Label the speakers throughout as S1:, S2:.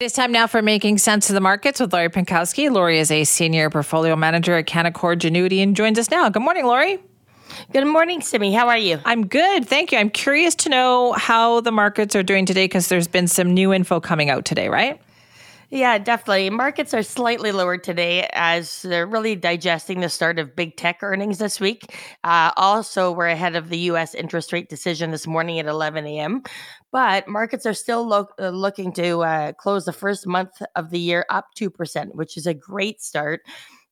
S1: It's time now for Making Cents of the Markets with Lori Pinkowski. Lori is a senior portfolio manager at Canaccord Genuity and joins us now. Good morning, Lori.
S2: Good morning, Simi. How are you?
S1: I'm good. Thank you. I'm curious to know how the markets are doing today because there's been some new info coming out today, right?
S2: Yeah, definitely. Markets are slightly lower today as they're really digesting the start of big tech earnings this week. Uh, also, we're ahead of the U.S. interest rate decision this morning at 11 a.m. But markets are still lo- uh, looking to uh, close the first month of the year up 2%, which is a great start.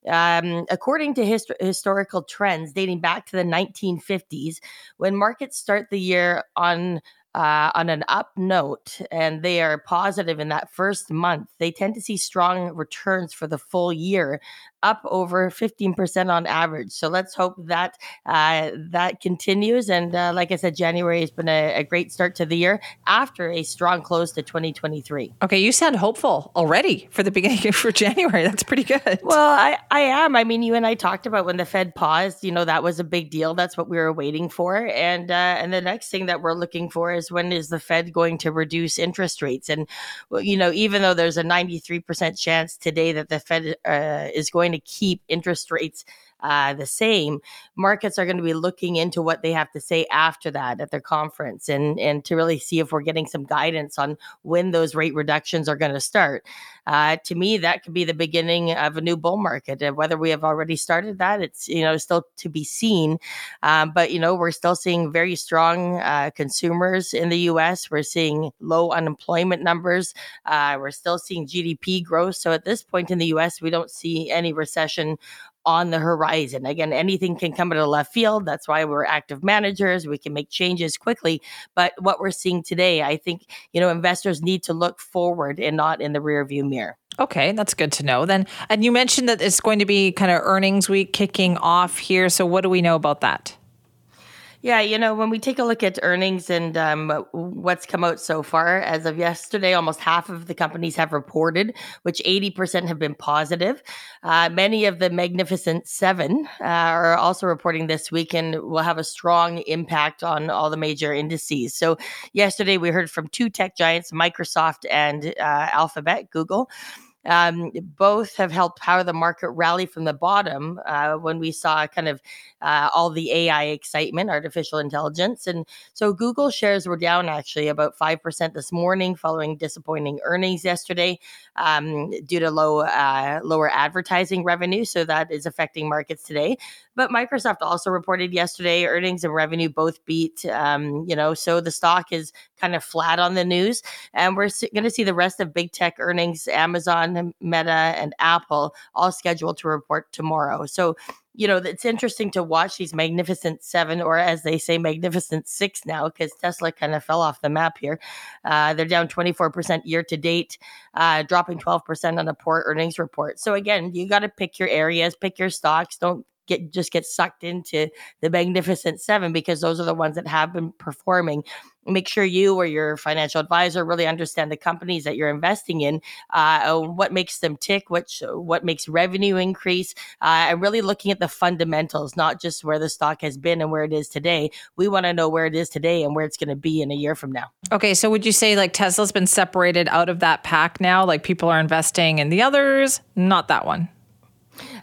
S2: Um, according to hist- historical trends dating back to the 1950s, when markets start the year on uh, on an up note and they are positive in that first month, they tend to see strong returns for the full year up over 15% on average. So let's hope that uh, that continues. And uh, like I said, January has been a, a, great start to the year after a strong close to 2023.
S1: Okay, you sound hopeful already for the beginning for January. That's pretty good.
S2: Well, I, I am. I mean, you and I talked about when the Fed paused, you know, that was a big deal. That's what we were waiting for. And uh, and the next thing that we're looking for is when is the Fed going to reduce interest rates? And, you know, even though there's a 93% chance today that the Fed uh, is going going to keep interest rates uh, the same, markets are going to be looking into what they have to say after that at their conference and, and to really see if we're getting some guidance on when those rate reductions are going to start. Uh, to me, that could be the beginning of a new bull market. And whether we have already started that, it's you know still to be seen. Um, but you know we're still seeing very strong uh, consumers in the U.S. We're seeing low unemployment numbers. Uh, we're still seeing GDP growth. So at this point in the U.S., we don't see any recession on the horizon. Again, anything can come out of left field. That's why we're active managers. We can make changes quickly. But what we're seeing today, I think, you know, investors need to look forward and not in the rearview mirror.
S1: Okay, that's good to know then. And you mentioned that it's going to be kind of earnings week kicking off here. So what do we know about that?
S2: Yeah, you know, when we take a look at earnings and um, what's come out so far, as of yesterday, almost half of the companies have reported, which 80% have been positive. Uh, many of the Magnificent Seven uh, are also reporting this week and will have a strong impact on all the major indices. So, yesterday we heard from two tech giants, Microsoft and uh, Alphabet, Google. Um, both have helped power the market rally from the bottom uh, when we saw kind of uh, all the AI excitement, artificial intelligence. And so Google shares were down actually about 5% this morning following disappointing earnings yesterday um, due to low uh, lower advertising revenue. So that is affecting markets today. But Microsoft also reported yesterday earnings and revenue both beat. Um, you know, so the stock is kind of flat on the news, and we're going to see the rest of big tech earnings, Amazon, Meta, and Apple, all scheduled to report tomorrow. So you know, it's interesting to watch these magnificent seven, or as they say, magnificent six now, because Tesla kind of fell off the map here. Uh, they're down 24% year to date, uh, dropping 12% on a poor earnings report. So, again, you got to pick your areas, pick your stocks. Don't get just get sucked into the magnificent seven because those are the ones that have been performing make sure you or your financial advisor really understand the companies that you're investing in uh, what makes them tick which what makes revenue increase uh, and really looking at the fundamentals not just where the stock has been and where it is today. We want to know where it is today and where it's going to be in a year from now.
S1: Okay so would you say like tesla's been separated out of that pack now? Like people are investing in the others not that one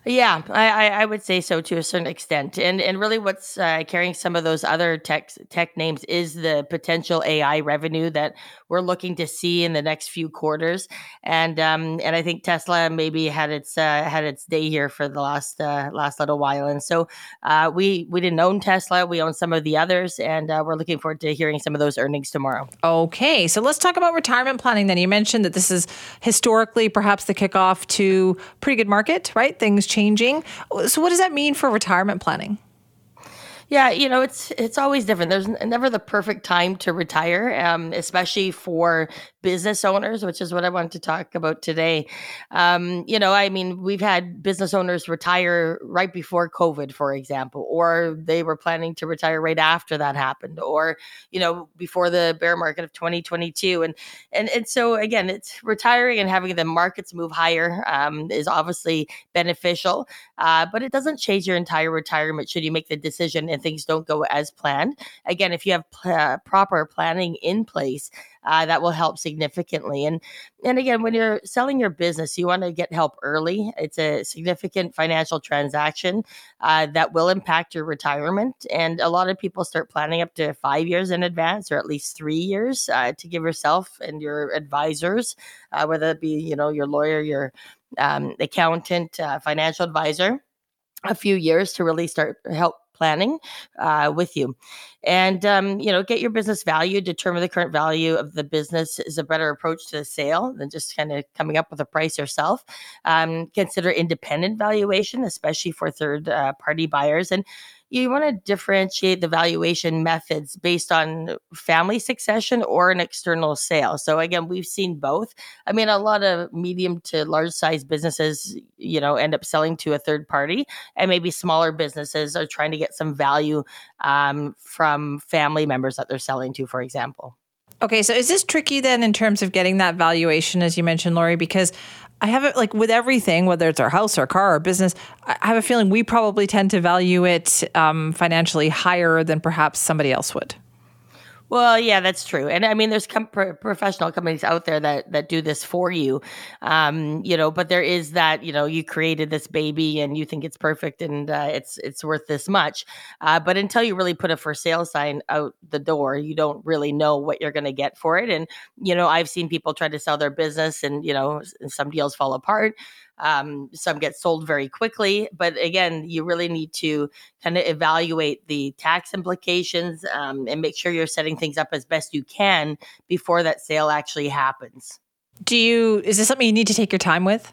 S2: yeah, I, I would say so to a certain extent, and and really, what's uh, carrying some of those other tech tech names is the potential AI revenue that we're looking to see in the next few quarters, and um and I think Tesla maybe had its uh, had its day here for the last uh, last little while, and so uh, we we didn't own Tesla, we own some of the others, and uh, we're looking forward to hearing some of those earnings tomorrow.
S1: Okay, so let's talk about retirement planning. Then you mentioned that this is historically perhaps the kickoff to pretty good market, right? Things changing. So, what does that mean for retirement planning?
S2: Yeah, you know, it's it's always different. There's never the perfect time to retire, um, especially for business owners, which is what I wanted to talk about today. Um, you know, I mean, we've had business owners retire right before COVID, for example, or they were planning to retire right after that happened, or you know, before the bear market of 2022, and and and so again, it's retiring and having the markets move higher um, is obviously beneficial, uh, but it doesn't change your entire retirement should you make the decision and things don't go as planned. Again, if you have pl- uh, proper planning in place, uh, that will help significantly. And and again, when you're selling your business, you want to get help early. It's a significant financial transaction uh, that will impact your retirement. And a lot of people start planning up to five years in advance, or at least three years, uh, to give yourself and your advisors, uh, whether it be you know your lawyer, your um, accountant, uh, financial advisor, a few years to really start help planning uh, with you. And, um, you know, get your business value, determine the current value of the business is a better approach to the sale than just kind of coming up with a price yourself. Um, consider independent valuation, especially for third uh, party buyers. And, you want to differentiate the valuation methods based on family succession or an external sale. So again, we've seen both. I mean, a lot of medium to large size businesses, you know, end up selling to a third party, and maybe smaller businesses are trying to get some value um, from family members that they're selling to, for example.
S1: Okay, so is this tricky then in terms of getting that valuation, as you mentioned, Lori? Because I have it like with everything, whether it's our house or car or business, I have a feeling we probably tend to value it um, financially higher than perhaps somebody else would.
S2: Well, yeah, that's true, and I mean, there's com- pro- professional companies out there that that do this for you, um, you know. But there is that, you know, you created this baby and you think it's perfect and uh, it's it's worth this much, uh, but until you really put a for sale sign out the door, you don't really know what you're going to get for it. And you know, I've seen people try to sell their business, and you know, some deals fall apart. Um, some get sold very quickly, but again, you really need to kind of evaluate the tax implications um, and make sure you're setting things up as best you can before that sale actually happens.
S1: Do you? Is this something you need to take your time with?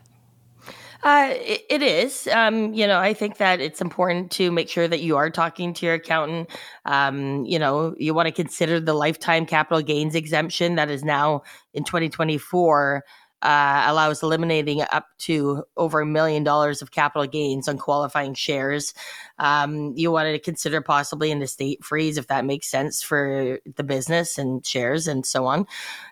S2: Uh, it, it is. Um, you know, I think that it's important to make sure that you are talking to your accountant. Um, you know, you want to consider the lifetime capital gains exemption that is now in 2024 uh, allows eliminating up to over a million dollars of capital gains on qualifying shares. Um, you wanted to consider possibly an estate freeze if that makes sense for the business and shares and so on.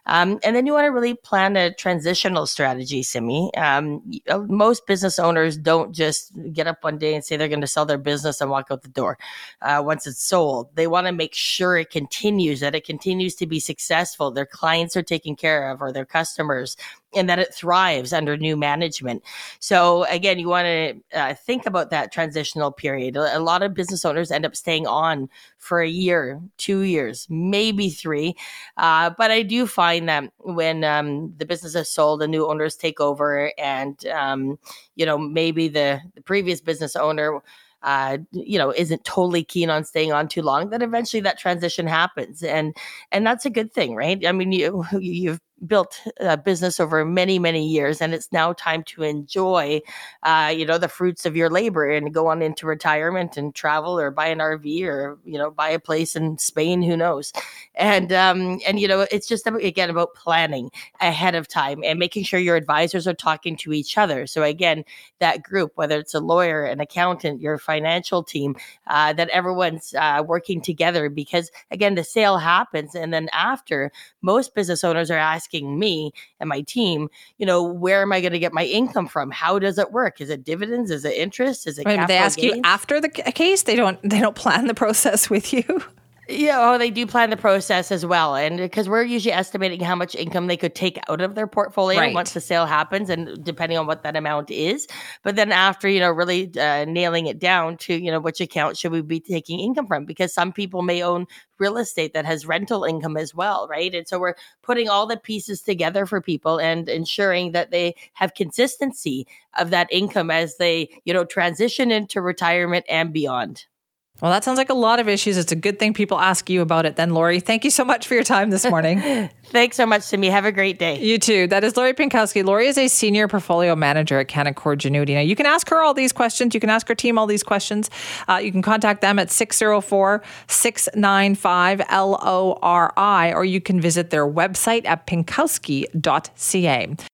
S2: Um, and then you want to really plan a transitional strategy, Simi. Um, uh, most business owners don't just get up one day and say they're going to sell their business and walk out the door uh, once it's sold. They want to make sure it continues, that it continues to be successful. Their clients are taken care of or their customers and that it thrives under new management. So again, you want to uh, think about that transitional period. A lot of business owners end up staying on for a year, two years, maybe three. Uh, but I do find that when um, the business is sold, the new owners take over, and um, you know maybe the, the previous business owner uh, you know isn't totally keen on staying on too long then eventually that transition happens and and that's a good thing right i mean you you've built a business over many many years and it's now time to enjoy uh, you know the fruits of your labor and go on into retirement and travel or buy an rv or you know buy a place in spain who knows? And um and you know it's just again about planning ahead of time and making sure your advisors are talking to each other. So again that group whether it's a lawyer an accountant your financial team uh, that everyone's uh, working together because again the sale happens and then after most business owners are asking asking me and my team, you know, where am I going to get my income from? How does it work? Is it dividends? Is it interest? Is it?
S1: Wait, they ask
S2: gains?
S1: you after the case. They don't. They don't plan the process with you.
S2: Yeah, oh, they do plan the process as well, and because we're usually estimating how much income they could take out of their portfolio right. once the sale happens, and depending on what that amount is. But then after, you know, really uh, nailing it down to, you know, which account should we be taking income from? Because some people may own real estate that has rental income as well, right? And so we're putting all the pieces together for people and ensuring that they have consistency of that income as they, you know, transition into retirement and beyond.
S1: Well, that sounds like a lot of issues. It's a good thing people ask you about it then, Lori. Thank you so much for your time this morning.
S2: Thanks so much, Simi. Have a great day.
S1: You too. That is Lori Pinkowski. Lori is a senior portfolio manager at Canaccord Genuity. Now, you can ask her all these questions. You can ask her team all these questions. Uh, you can contact them at 604 695 LORI, or you can visit their website at pinkowski.ca.